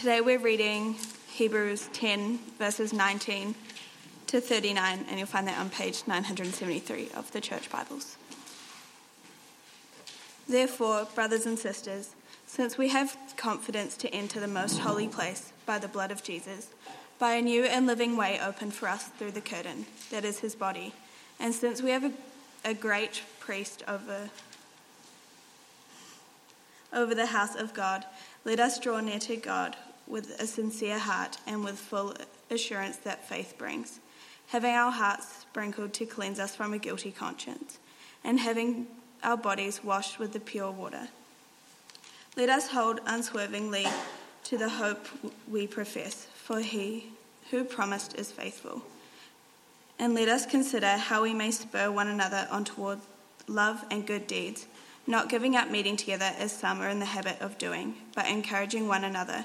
today we're reading Hebrews 10, verses 19 to 39, and you'll find that on page 973 of the Church Bibles. Therefore, brothers and sisters, since we have confidence to enter the most holy place by the blood of Jesus, by a new and living way opened for us through the curtain, that is his body, and since we have a, a great priest over, over the house of God, let us draw near to God with a sincere heart and with full assurance that faith brings having our hearts sprinkled to cleanse us from a guilty conscience, and having our bodies washed with the pure water. Let us hold unswervingly to the hope we profess, for he who promised is faithful. And let us consider how we may spur one another on toward love and good deeds, not giving up meeting together as some are in the habit of doing, but encouraging one another,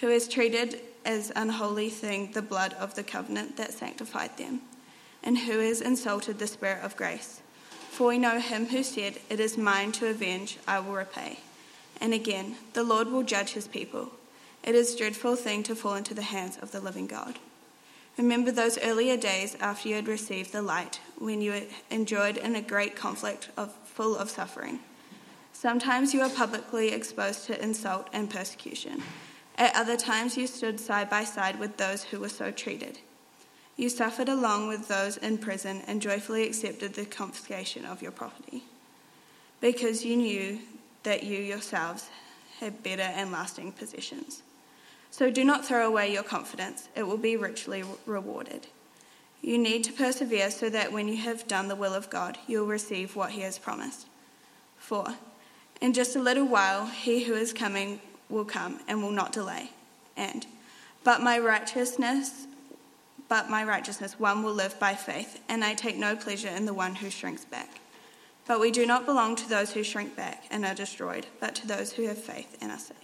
who has treated as unholy thing the blood of the covenant that sanctified them, and who has insulted the Spirit of grace. For we know him who said, It is mine to avenge, I will repay. And again, the Lord will judge his people. It is a dreadful thing to fall into the hands of the living God. Remember those earlier days after you had received the light, when you enjoyed in a great conflict of, full of suffering. Sometimes you were publicly exposed to insult and persecution. At other times, you stood side by side with those who were so treated. You suffered along with those in prison and joyfully accepted the confiscation of your property because you knew that you yourselves had better and lasting possessions. So do not throw away your confidence, it will be richly rewarded. You need to persevere so that when you have done the will of God, you will receive what He has promised. For in just a little while, He who is coming will come and will not delay. And, but my righteousness, but my righteousness, one will live by faith, and I take no pleasure in the one who shrinks back. But we do not belong to those who shrink back and are destroyed, but to those who have faith and are saved.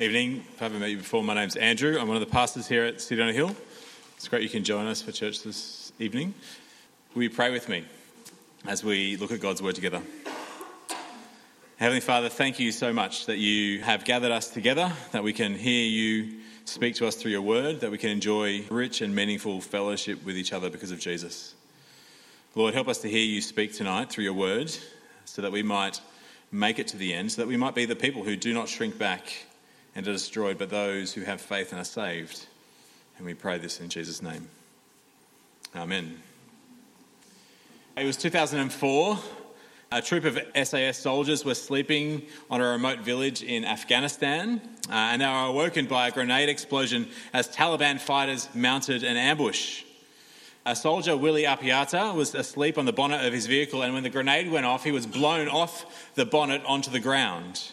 Evening. If I haven't met you before, my name's Andrew. I'm one of the pastors here at City on a Hill. It's great you can join us for church this evening. Will you pray with me? As we look at God's Word together. Heavenly Father, thank you so much that you have gathered us together, that we can hear you speak to us through your Word, that we can enjoy rich and meaningful fellowship with each other because of Jesus. Lord, help us to hear you speak tonight through your Word so that we might make it to the end, so that we might be the people who do not shrink back and are destroyed, but those who have faith and are saved. And we pray this in Jesus' name. Amen. It was 2004. A troop of SAS soldiers were sleeping on a remote village in Afghanistan, uh, and they were awoken by a grenade explosion as Taliban fighters mounted an ambush. A soldier, Willie Apiata, was asleep on the bonnet of his vehicle, and when the grenade went off, he was blown off the bonnet onto the ground.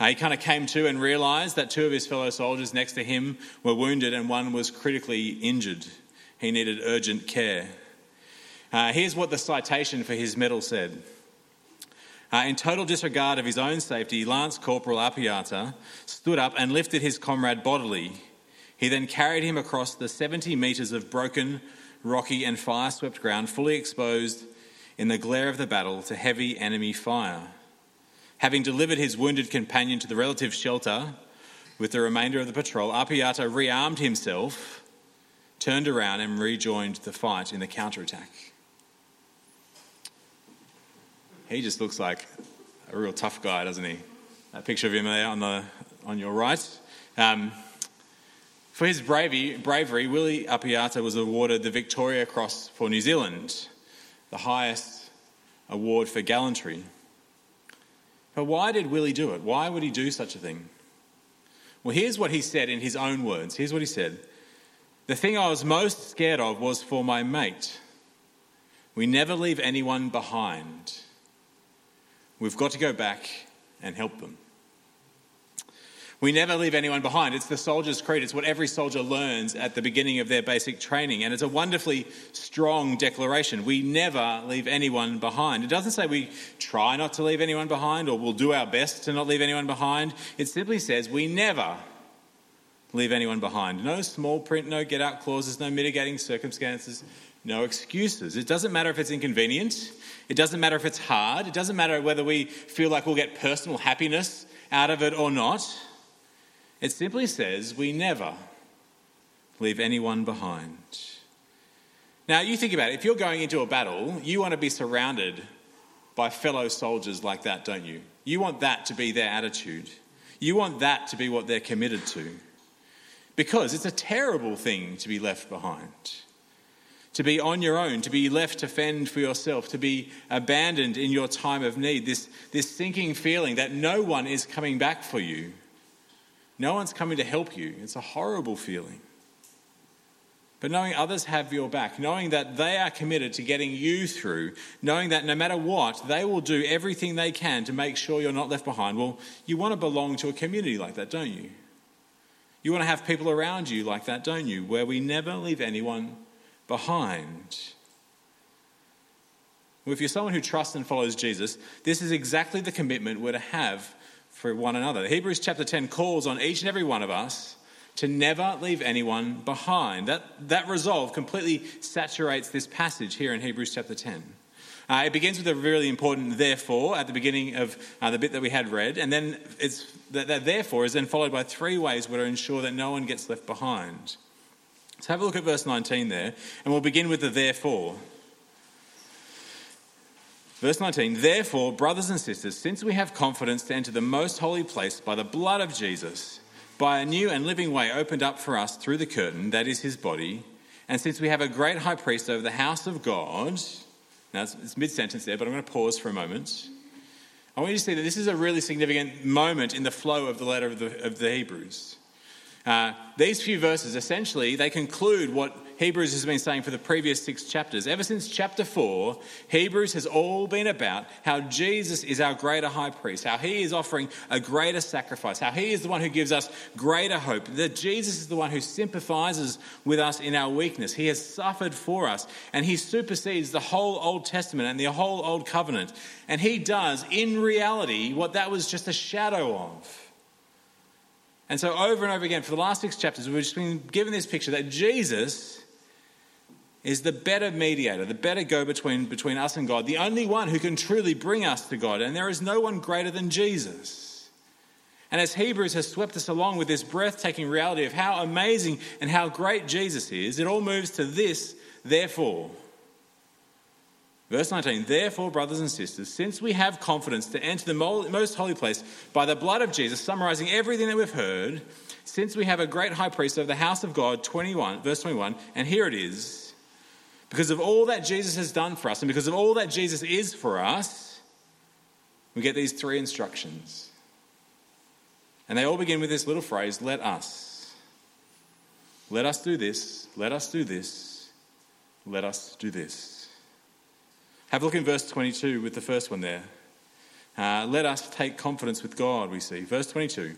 Uh, he kind of came to and realised that two of his fellow soldiers next to him were wounded, and one was critically injured. He needed urgent care. Uh, here's what the citation for his medal said. Uh, in total disregard of his own safety, Lance Corporal Apiata stood up and lifted his comrade bodily. He then carried him across the 70 metres of broken, rocky, and fire swept ground, fully exposed in the glare of the battle to heavy enemy fire. Having delivered his wounded companion to the relative shelter with the remainder of the patrol, Apiata rearmed himself, turned around, and rejoined the fight in the counterattack. He just looks like a real tough guy, doesn't he? That picture of him there on, the, on your right. Um, for his bravery, bravery, Willie Apiata was awarded the Victoria Cross for New Zealand, the highest award for gallantry. But why did Willie do it? Why would he do such a thing? Well, here's what he said in his own words. Here's what he said The thing I was most scared of was for my mate. We never leave anyone behind. We've got to go back and help them. We never leave anyone behind. It's the soldier's creed. It's what every soldier learns at the beginning of their basic training. And it's a wonderfully strong declaration. We never leave anyone behind. It doesn't say we try not to leave anyone behind or we'll do our best to not leave anyone behind. It simply says we never leave anyone behind. No small print, no get out clauses, no mitigating circumstances, no excuses. It doesn't matter if it's inconvenient. It doesn't matter if it's hard. It doesn't matter whether we feel like we'll get personal happiness out of it or not. It simply says we never leave anyone behind. Now, you think about it. If you're going into a battle, you want to be surrounded by fellow soldiers like that, don't you? You want that to be their attitude. You want that to be what they're committed to. Because it's a terrible thing to be left behind. To be on your own, to be left to fend for yourself, to be abandoned in your time of need, this, this sinking feeling that no one is coming back for you. No one's coming to help you. It's a horrible feeling. But knowing others have your back, knowing that they are committed to getting you through, knowing that no matter what, they will do everything they can to make sure you're not left behind, well, you want to belong to a community like that, don't you? You want to have people around you like that, don't you? Where we never leave anyone behind. Well, if you're someone who trusts and follows Jesus, this is exactly the commitment we're to have for one another. Hebrews chapter 10 calls on each and every one of us to never leave anyone behind. That, that resolve completely saturates this passage here in Hebrews chapter 10. Uh, it begins with a really important therefore at the beginning of uh, the bit that we had read, and then it's, that, that therefore is then followed by three ways where to ensure that no one gets left behind. Let's have a look at verse 19 there, and we'll begin with the therefore. Verse 19, therefore, brothers and sisters, since we have confidence to enter the most holy place by the blood of Jesus, by a new and living way opened up for us through the curtain, that is his body, and since we have a great high priest over the house of God, now it's, it's mid sentence there, but I'm going to pause for a moment. I want you to see that this is a really significant moment in the flow of the letter of the, of the Hebrews. Uh, these few verses essentially they conclude what Hebrews has been saying for the previous six chapters. Ever since chapter 4, Hebrews has all been about how Jesus is our greater high priest, how he is offering a greater sacrifice, how he is the one who gives us greater hope, that Jesus is the one who sympathizes with us in our weakness. He has suffered for us, and he supersedes the whole Old Testament and the whole Old Covenant. And he does, in reality, what that was just a shadow of. And so, over and over again, for the last six chapters, we've just been given this picture that Jesus is the better mediator, the better go between, between us and God, the only one who can truly bring us to God. And there is no one greater than Jesus. And as Hebrews has swept us along with this breathtaking reality of how amazing and how great Jesus is, it all moves to this, therefore. Verse 19, therefore, brothers and sisters, since we have confidence to enter the most holy place by the blood of Jesus, summarizing everything that we've heard, since we have a great high priest over the house of God, 21, verse 21, and here it is because of all that Jesus has done for us and because of all that Jesus is for us, we get these three instructions. And they all begin with this little phrase let us. Let us do this, let us do this, let us do this. Have a look in verse 22 with the first one there. Uh, let us take confidence with God, we see. Verse 22.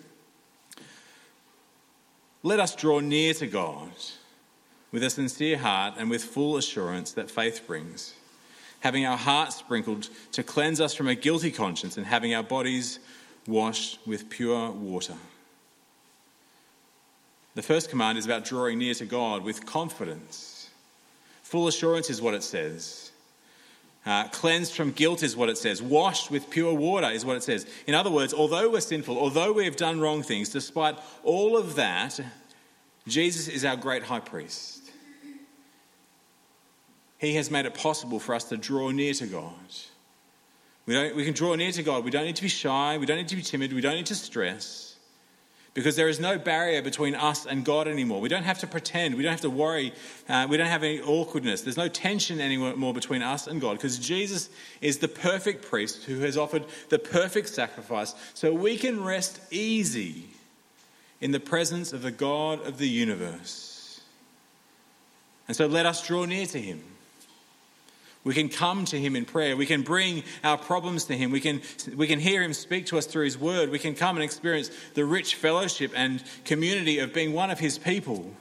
Let us draw near to God with a sincere heart and with full assurance that faith brings, having our hearts sprinkled to cleanse us from a guilty conscience and having our bodies washed with pure water. The first command is about drawing near to God with confidence. Full assurance is what it says. Uh, cleansed from guilt is what it says. Washed with pure water is what it says. In other words, although we're sinful, although we have done wrong things, despite all of that, Jesus is our great high priest. He has made it possible for us to draw near to God. We, we can draw near to God. We don't need to be shy. We don't need to be timid. We don't need to stress. Because there is no barrier between us and God anymore. We don't have to pretend. We don't have to worry. Uh, we don't have any awkwardness. There's no tension anymore between us and God because Jesus is the perfect priest who has offered the perfect sacrifice so we can rest easy in the presence of the God of the universe. And so let us draw near to him. We can come to him in prayer. We can bring our problems to him. We can, we can hear him speak to us through his word. We can come and experience the rich fellowship and community of being one of his people.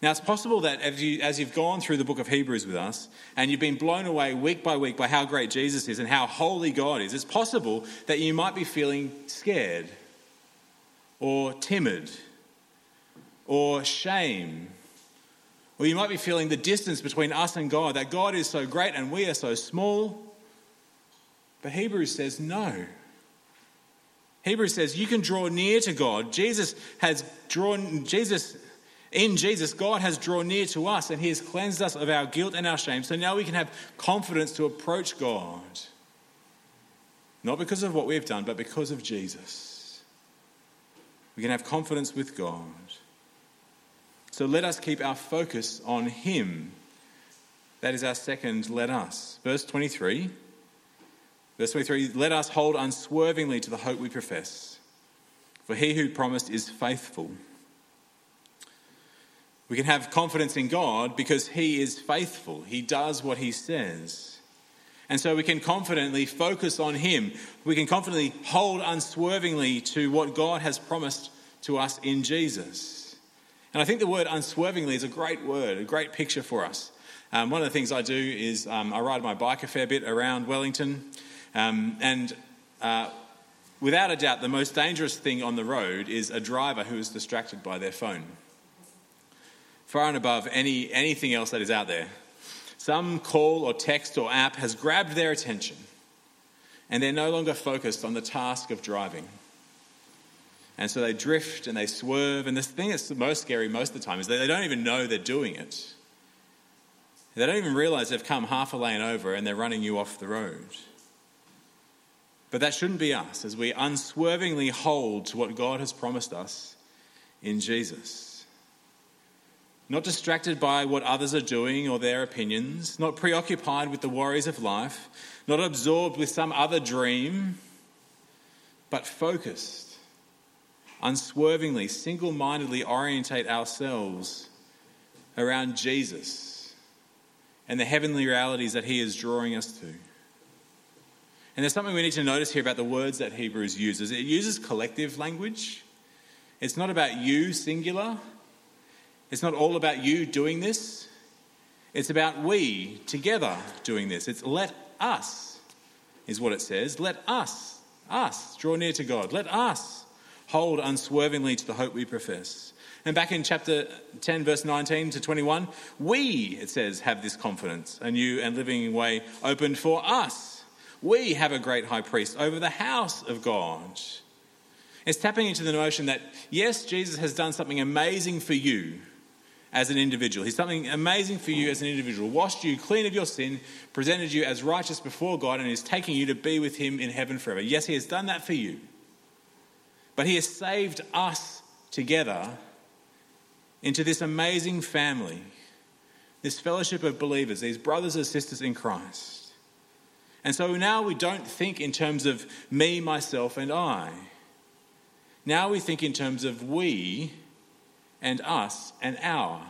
Now, it's possible that as, you, as you've gone through the book of Hebrews with us and you've been blown away week by week by how great Jesus is and how holy God is, it's possible that you might be feeling scared or timid or shame. Or you might be feeling the distance between us and God, that God is so great and we are so small. But Hebrews says no. Hebrews says you can draw near to God. Jesus has drawn, Jesus in Jesus, God has drawn near to us and He has cleansed us of our guilt and our shame. So now we can have confidence to approach God. Not because of what we've done, but because of Jesus. We can have confidence with God. So let us keep our focus on Him. That is our second let us. Verse 23. Verse 23 Let us hold unswervingly to the hope we profess, for He who promised is faithful. We can have confidence in God because He is faithful. He does what He says. And so we can confidently focus on Him. We can confidently hold unswervingly to what God has promised to us in Jesus. And I think the word unswervingly is a great word, a great picture for us. Um, one of the things I do is um, I ride my bike a fair bit around Wellington. Um, and uh, without a doubt, the most dangerous thing on the road is a driver who is distracted by their phone far and above any, anything else that is out there. Some call or text or app has grabbed their attention, and they're no longer focused on the task of driving. And so they drift and they swerve. And the thing that's most scary most of the time is that they don't even know they're doing it. They don't even realize they've come half a lane over and they're running you off the road. But that shouldn't be us as we unswervingly hold to what God has promised us in Jesus. Not distracted by what others are doing or their opinions, not preoccupied with the worries of life, not absorbed with some other dream, but focused, unswervingly, single mindedly orientate ourselves around Jesus and the heavenly realities that He is drawing us to. And there's something we need to notice here about the words that Hebrews uses. It uses collective language. It's not about you, singular, it's not all about you doing this, it's about we together doing this. It's let us, is what it says. Let us, us, draw near to God. Let us hold unswervingly to the hope we profess. And back in chapter 10, verse 19 to 21, we, it says, have this confidence, a new and living way opened for us. We have a great high priest over the house of God. It's tapping into the notion that, yes, Jesus has done something amazing for you, as an individual. He's something amazing for you as an individual. Washed you clean of your sin, presented you as righteous before God, and is taking you to be with Him in heaven forever. Yes, He has done that for you. But He has saved us together into this amazing family, this fellowship of believers, these brothers and sisters in Christ. And so now we don't think in terms of me, myself, and I. Now we think in terms of we and us and our.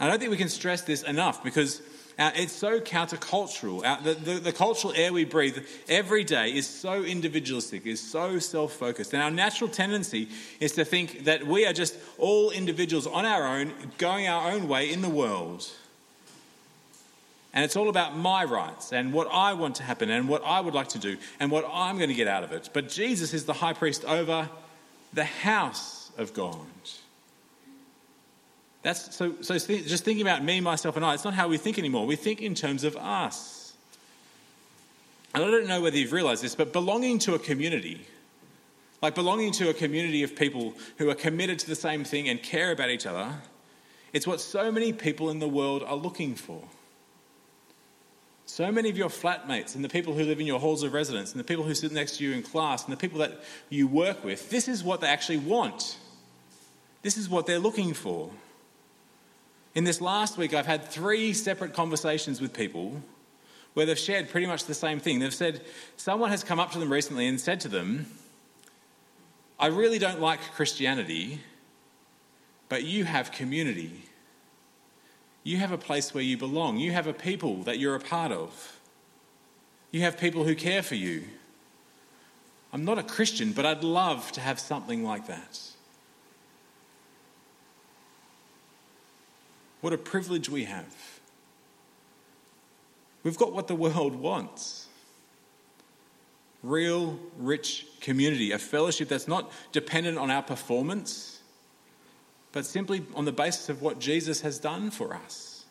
I don't think we can stress this enough because uh, it's so countercultural. Uh, the, the, the, cultural air we breathe every day is so individualistic, is so self focused. And our natural tendency is to think that we are just all individuals on our own, going our own way in the world. And it's all about my rights and what I want to happen and what I would like to do and what I'm going to get out of it. But Jesus is the high priest over the house of God. That's, so, so just thinking about me, myself, and I, it's not how we think anymore. We think in terms of us. And I don't know whether you've realized this, but belonging to a community, like belonging to a community of people who are committed to the same thing and care about each other, it's what so many people in the world are looking for. So many of your flatmates and the people who live in your halls of residence and the people who sit next to you in class and the people that you work with, this is what they actually want. This is what they're looking for. In this last week, I've had three separate conversations with people where they've shared pretty much the same thing. They've said, someone has come up to them recently and said to them, I really don't like Christianity, but you have community. You have a place where you belong. You have a people that you're a part of. You have people who care for you. I'm not a Christian, but I'd love to have something like that. What a privilege we have. We've got what the world wants real, rich community, a fellowship that's not dependent on our performance, but simply on the basis of what Jesus has done for us.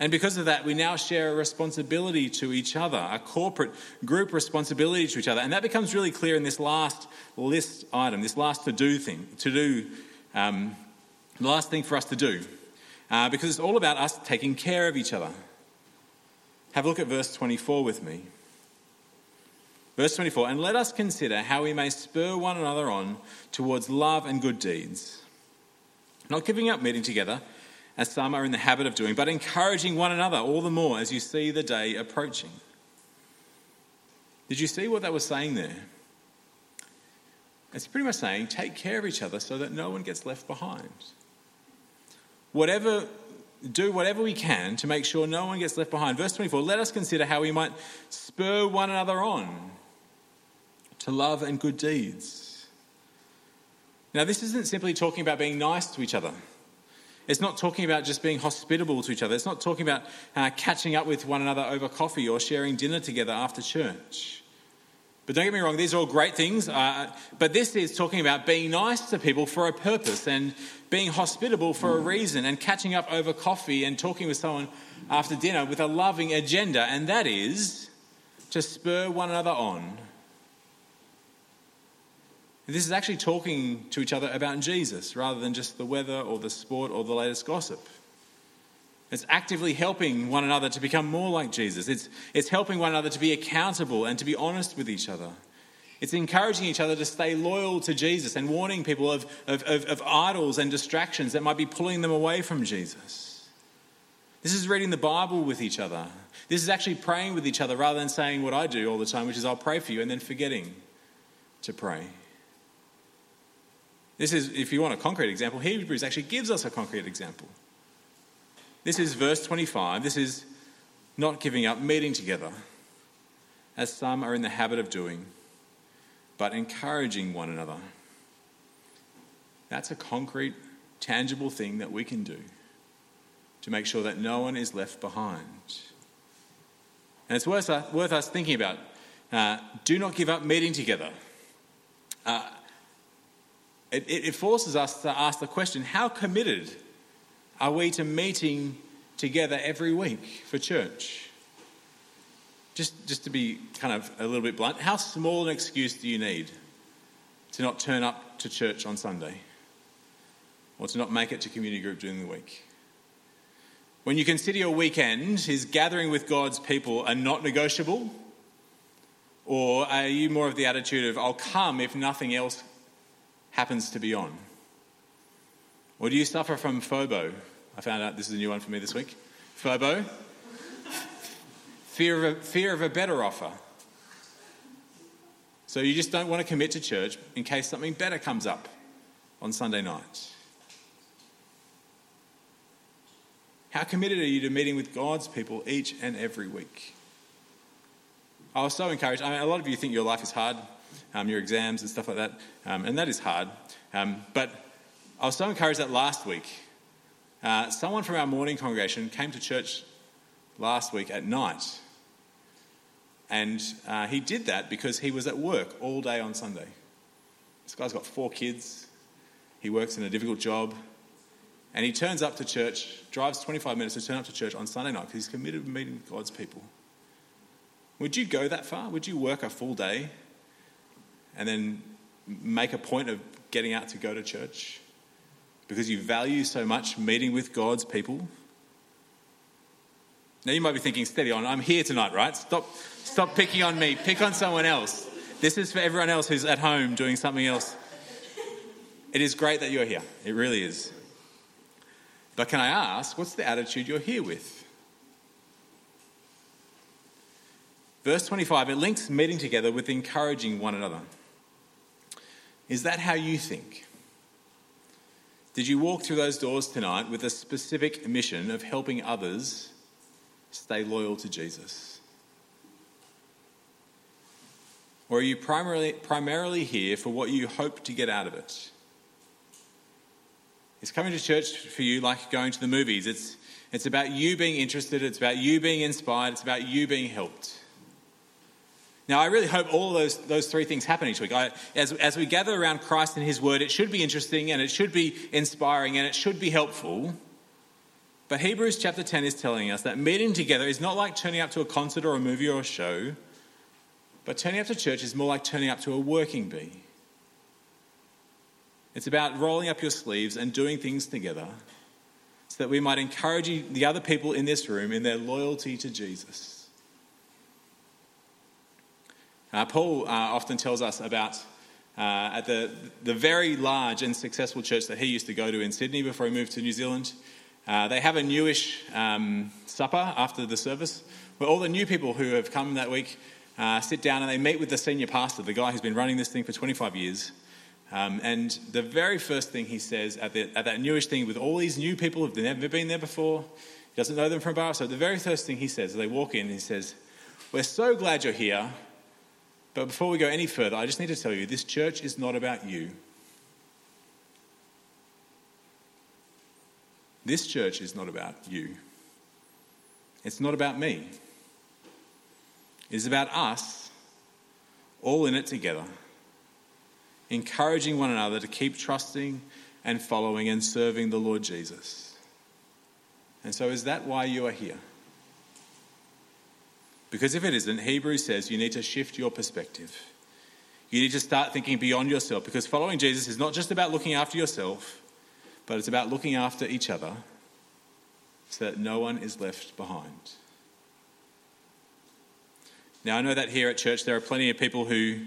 And because of that, we now share a responsibility to each other, a corporate group responsibility to each other. And that becomes really clear in this last list item, this last to do thing, to do, um, the last thing for us to do uh, because it's all about us taking care of each other. Have a look at verse 24 with me. Verse 24, and let us consider how we may spur one another on towards love and good deeds, not giving up meeting together, as some are in the habit of doing, but encouraging one another all the more as you see the day approaching. Did you see what that was saying there? It's pretty much saying take care of each other so that no one gets left behind whatever, do whatever we can to make sure no one gets left behind. Verse 24 let us consider how we might spur one another on to love and good deeds. Now, this isn't simply talking about being nice to each other. It's not talking about just being hospitable to each other. It's not talking about uh, catching up with one another over coffee or sharing dinner together after church. But don't get me wrong, these are all great things. Uh, but this is talking about being nice to people for a purpose and being hospitable for a reason and catching up over coffee and talking with someone after dinner with a loving agenda, and that is to spur one another on. This is actually talking to each other about Jesus rather than just the weather or the sport or the latest gossip. It's actively helping one another to become more like Jesus. It's, it's helping one another to be accountable and to be honest with each other. It's encouraging each other to stay loyal to Jesus and warning people of, of, of, of, idols and distractions that might be pulling them away from Jesus. This is reading the Bible with each other. This is actually praying with each other rather than saying what I do all the time, which is I'll pray for you and then forgetting to pray. This is, if you want a concrete example, Hebrews actually gives us a concrete example. This is verse 25. This is not giving up meeting together, as some are in the habit of doing, but encouraging one another. That's a concrete, tangible thing that we can do to make sure that no one is left behind. And it's worth, uh, worth us thinking about. Uh, do not give up meeting together. Uh, it, it forces us to ask the question how committed are we to meeting together every week for church? Just, just to be kind of a little bit blunt, how small an excuse do you need to not turn up to church on Sunday or to not make it to community group during the week? When you consider your weekend, is gathering with God's people a not negotiable? Or are you more of the attitude of, I'll come if nothing else happens to be on? Or do you suffer from FOBO? I found out this is a new one for me this week. FOBO? Fear of a, fear of a better offer. So you just don't want to commit to church in case something better comes up on Sunday night. How committed are you to meeting with God's people each and every week? I was so encouraged. I mean, a lot of you think your life is hard, um, your exams and stuff like that, um, and that is hard. Um, but I was so encouraged that last week, uh, someone from our morning congregation came to church last week at night. And uh, he did that because he was at work all day on Sunday. This guy's got four kids, he works in a difficult job, and he turns up to church, drives 25 minutes to turn up to church on Sunday night because he's committed to meeting God's people. Would you go that far? Would you work a full day and then make a point of getting out to go to church? Because you value so much meeting with God's people? Now you might be thinking, steady on, I'm here tonight, right? Stop, stop picking on me, pick on someone else. This is for everyone else who's at home doing something else. It is great that you're here, it really is. But can I ask, what's the attitude you're here with? Verse 25, it links meeting together with encouraging one another. Is that how you think? Did you walk through those doors tonight with a specific mission of helping others stay loyal to Jesus? Or are you primarily, primarily here for what you hope to get out of it? Is coming to church for you like going to the movies? It's, it's about you being interested, it's about you being inspired, it's about you being helped. Now, I really hope all those, those three things happen each week. I, as, as we gather around Christ and His Word, it should be interesting and it should be inspiring and it should be helpful. But Hebrews chapter 10 is telling us that meeting together is not like turning up to a concert or a movie or a show, but turning up to church is more like turning up to a working bee. It's about rolling up your sleeves and doing things together so that we might encourage the other people in this room in their loyalty to Jesus. Uh, Paul uh, often tells us about uh, at the, the very large and successful church that he used to go to in Sydney before he moved to New Zealand. Uh, they have a newish um, supper after the service where all the new people who have come that week uh, sit down and they meet with the senior pastor, the guy who's been running this thing for 25 years. Um, and the very first thing he says at, the, at that newish thing with all these new people who've never been there before, he doesn't know them from bar. So the very first thing he says, they walk in, he says, We're so glad you're here. But before we go any further, I just need to tell you this church is not about you. This church is not about you. It's not about me. It's about us, all in it together, encouraging one another to keep trusting and following and serving the Lord Jesus. And so, is that why you are here? Because if it isn't, Hebrews says you need to shift your perspective. You need to start thinking beyond yourself because following Jesus is not just about looking after yourself, but it's about looking after each other so that no one is left behind. Now I know that here at church there are plenty of people who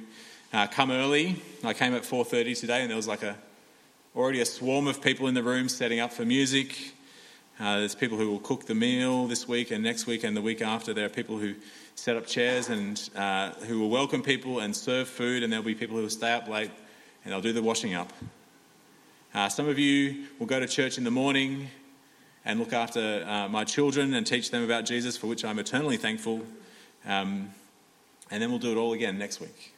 uh, come early. I came at 4:30 today and there was like a already a swarm of people in the room setting up for music. Uh, there's people who will cook the meal this week and next week and the week after. There are people who set up chairs and uh, who will welcome people and serve food, and there'll be people who will stay up late and they'll do the washing up. Uh, some of you will go to church in the morning and look after uh, my children and teach them about Jesus, for which I'm eternally thankful. Um, and then we'll do it all again next week.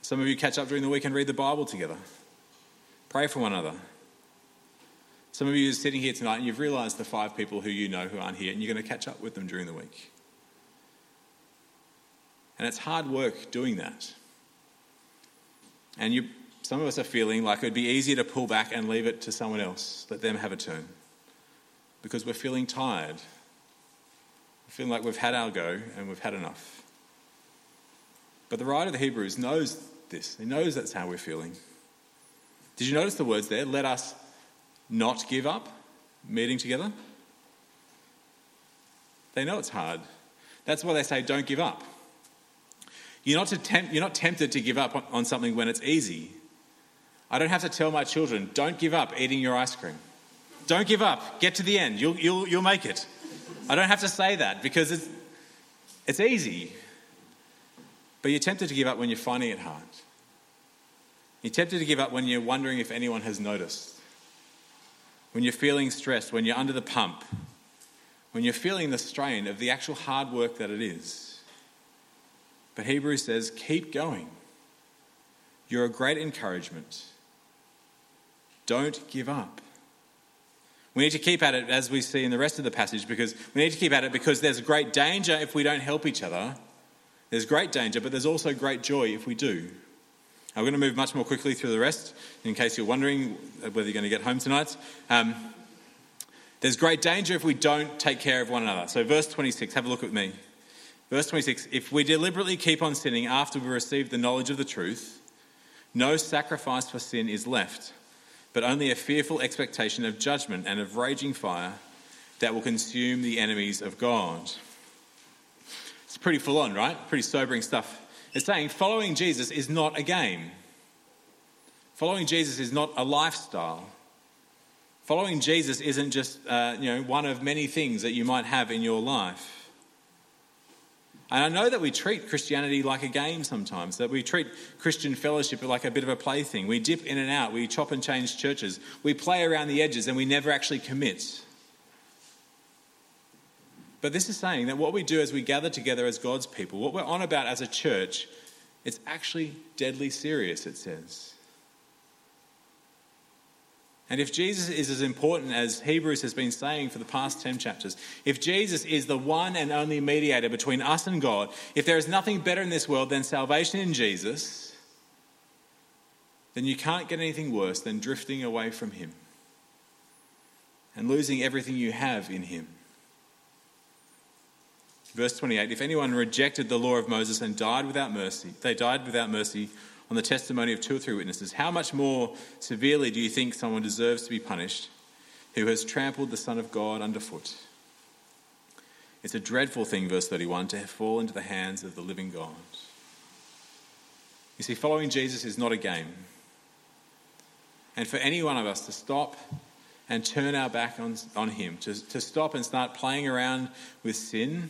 Some of you catch up during the week and read the Bible together. Pray for one another. Some of you are sitting here tonight and you've realised the five people who you know who aren't here, and you're going to catch up with them during the week. And it's hard work doing that. And you, some of us are feeling like it would be easier to pull back and leave it to someone else, let them have a turn. Because we're feeling tired. We're feeling like we've had our go and we've had enough. But the writer of the Hebrews knows this. He knows that's how we're feeling. Did you notice the words there? Let us not give up meeting together? They know it's hard. That's why they say don't give up. You're not, you're not tempted to give up on something when it's easy. I don't have to tell my children, don't give up eating your ice cream. Don't give up. Get to the end. You'll, you'll, you'll make it. I don't have to say that because it's, it's easy. But you're tempted to give up when you're finding it hard. You're tempted to give up when you're wondering if anyone has noticed when you're feeling stressed, when you're under the pump, when you're feeling the strain of the actual hard work that it is. But Hebrews says, keep going. You're a great encouragement. Don't give up. We need to keep at it as we see in the rest of the passage because we need to keep at it because there's great danger if we don't help each other. There's great danger, but there's also great joy if we do. I'm going to move much more quickly through the rest in case you're wondering whether you're going to get home tonight. Um, there's great danger if we don't take care of one another. So, verse 26, have a look at me. Verse 26 If we deliberately keep on sinning after we receive the knowledge of the truth, no sacrifice for sin is left, but only a fearful expectation of judgment and of raging fire that will consume the enemies of God. It's pretty full on, right? Pretty sobering stuff. It's saying following Jesus is not a game. Following Jesus is not a lifestyle. Following Jesus isn't just uh, you know, one of many things that you might have in your life. And I know that we treat Christianity like a game sometimes, that we treat Christian fellowship like a bit of a plaything. We dip in and out, we chop and change churches, we play around the edges, and we never actually commit. But this is saying that what we do as we gather together as God's people, what we're on about as a church, it's actually deadly serious, it says. And if Jesus is as important as Hebrews has been saying for the past 10 chapters, if Jesus is the one and only mediator between us and God, if there is nothing better in this world than salvation in Jesus, then you can't get anything worse than drifting away from Him and losing everything you have in Him. Verse 28 If anyone rejected the law of Moses and died without mercy, they died without mercy on the testimony of two or three witnesses, how much more severely do you think someone deserves to be punished who has trampled the Son of God underfoot? It's a dreadful thing, verse 31, to fall into the hands of the living God. You see, following Jesus is not a game. And for any one of us to stop and turn our back on, on Him, to, to stop and start playing around with sin,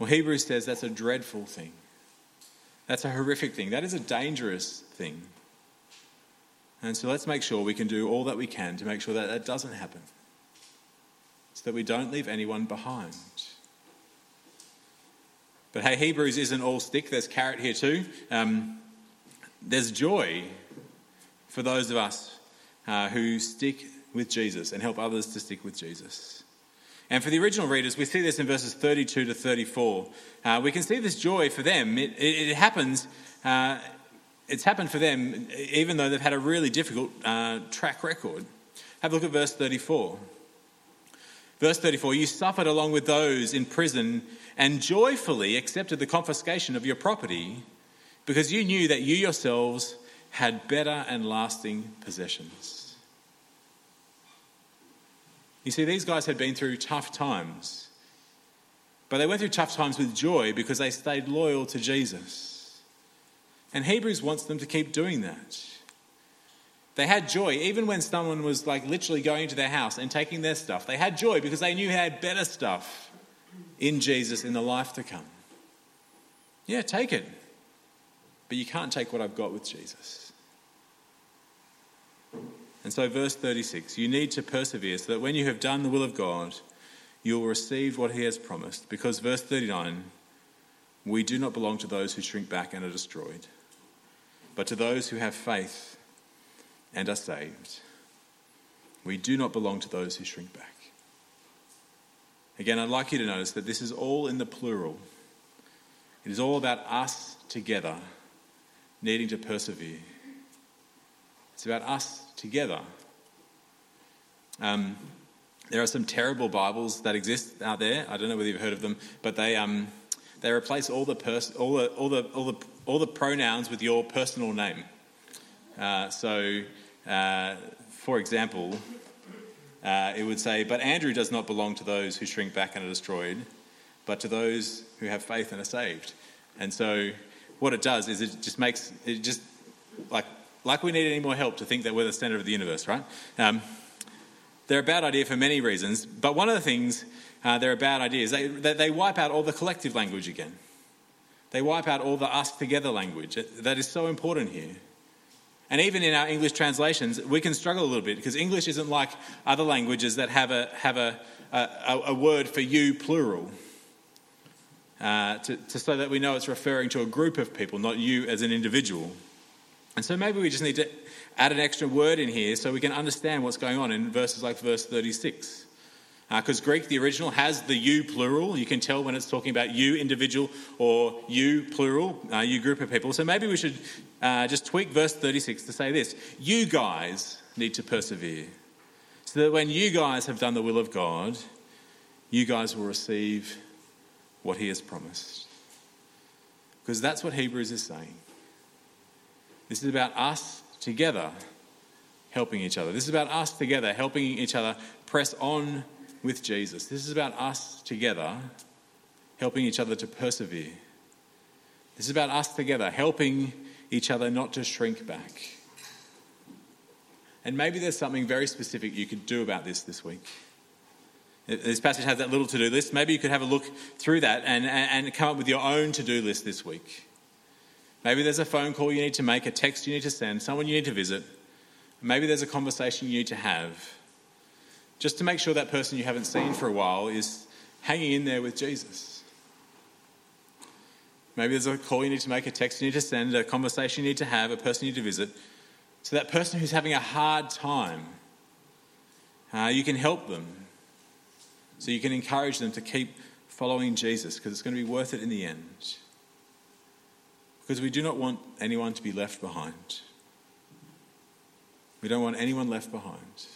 well, Hebrews says that's a dreadful thing. That's a horrific thing. That is a dangerous thing. And so let's make sure we can do all that we can to make sure that that doesn't happen. So that we don't leave anyone behind. But hey, Hebrews isn't all stick. There's carrot here too. Um, there's joy for those of us uh, who stick with Jesus and help others to stick with Jesus. And for the original readers, we see this in verses 32 to 34. Uh, we can see this joy for them. It, it, it happens, uh, it's happened for them even though they've had a really difficult uh, track record. Have a look at verse 34. Verse 34 You suffered along with those in prison and joyfully accepted the confiscation of your property because you knew that you yourselves had better and lasting possessions. You see, these guys had been through tough times, but they went through tough times with joy because they stayed loyal to Jesus. And Hebrews wants them to keep doing that. They had joy even when someone was like literally going to their house and taking their stuff. They had joy because they knew they had better stuff in Jesus in the life to come. Yeah, take it. But you can't take what I've got with Jesus. And so, verse 36 you need to persevere so that when you have done the will of God, you will receive what he has promised. Because, verse 39, we do not belong to those who shrink back and are destroyed, but to those who have faith and are saved. We do not belong to those who shrink back. Again, I'd like you to notice that this is all in the plural. It is all about us together needing to persevere. It's about us together. Um, there are some terrible Bibles that exist out there. I don't know whether you've heard of them, but they um, they replace all the, pers- all the all the all the all the pronouns with your personal name. Uh, so, uh, for example, uh, it would say, "But Andrew does not belong to those who shrink back and are destroyed, but to those who have faith and are saved." And so, what it does is it just makes it just like like we need any more help to think that we're the center of the universe, right? Um, they're a bad idea for many reasons, but one of the things uh, they're a bad idea is they, they wipe out all the collective language again. They wipe out all the us together language that is so important here. And even in our English translations, we can struggle a little bit because English isn't like other languages that have a, have a, a, a word for you plural. Uh, to, to, so that we know it's referring to a group of people, not you as an individual. And so maybe we just need to add an extra word in here so we can understand what's going on in verses like verse 36. Because uh, Greek, the original, has the you plural. You can tell when it's talking about you individual or you plural, uh, you group of people. So maybe we should uh, just tweak verse 36 to say this You guys need to persevere. So that when you guys have done the will of God, you guys will receive what He has promised. Because that's what Hebrews is saying. This is about us together helping each other. This is about us together helping each other press on with Jesus. This is about us together helping each other to persevere. This is about us together helping each other not to shrink back. And maybe there's something very specific you could do about this this week. This passage has that little to do list. Maybe you could have a look through that and, and, come up with your own to do list this week. Maybe there's a phone call you need to make, a text you need to send, someone you need to visit. Maybe there's a conversation you need to have just to make sure that person you haven't seen for a while is hanging in there with Jesus. Maybe there's a call you need to make, a text you need to send, a conversation you need to have, a person you need to visit. So that person who's having a hard time, uh, you can help them. So you can encourage them to keep following Jesus because it's going to be worth it in the end. Because we do not want anyone to be left behind. We don't want anyone left behind.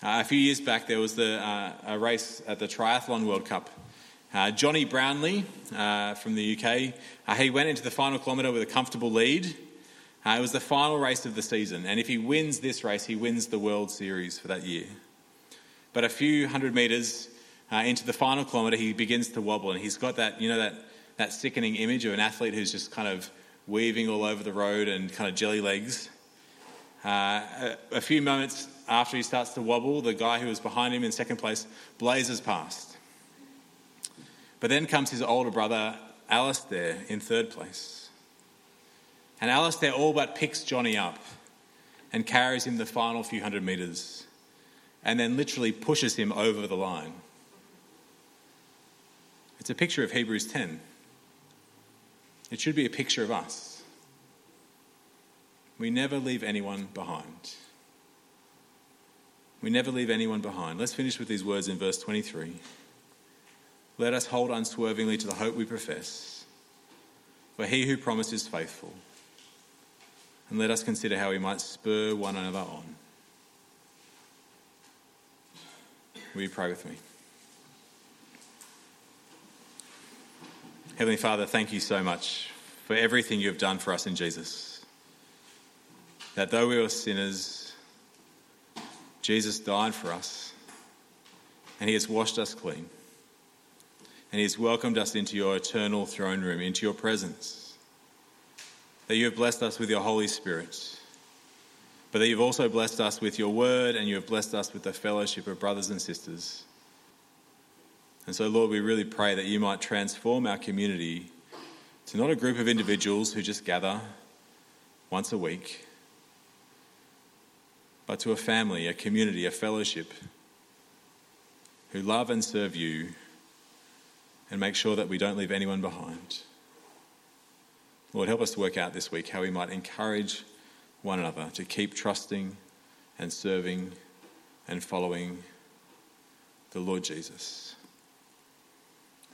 Uh, a few years back, there was the, uh, a race at the Triathlon World Cup. Uh, Jonny Brownlee uh, from the UK, uh, he went into the final kilometre with a comfortable lead. Uh, it was the final race of the season, and if he wins this race, he wins the World Series for that year. But a few hundred metres into the final kilometre, he begins to wobble, and he's got that, you know, that, that sickening image of an athlete who's just kind of weaving all over the road and kind of jelly legs. Uh, a, a few moments after he starts to wobble, the guy who was behind him in second place blazes past. But then comes his older brother, Alistair, in third place. And Alistair all but picks Jonny up and carries him the final few hundred metres and then literally pushes him over the line. It's a picture of Hebrews 10. It should be a picture of us. We never leave anyone behind. We never leave anyone behind. Let's finish with these words in verse 23. Let us hold unswervingly to the hope we profess, for he who promised is faithful. And let us consider how we might spur one another on. Will you pray with me? Heavenly Father, thank you so much for everything you have done for us in Jesus. That though we were sinners, Jesus died for us, and he has washed us clean. And he has welcomed us into your eternal throne room, into your presence. That you have blessed us with your Holy Spirit, but that you've also blessed us with your word, and you have blessed us with the fellowship of brothers and sisters. And so, Lord, we really pray that you might transform our community to not a group of individuals who just gather once a week but to a family, a community, a fellowship who love and serve you and make sure that we don't leave anyone behind. Lord, help us to work out this week how we might encourage one another to keep trusting and serving and following the Lord Jesus.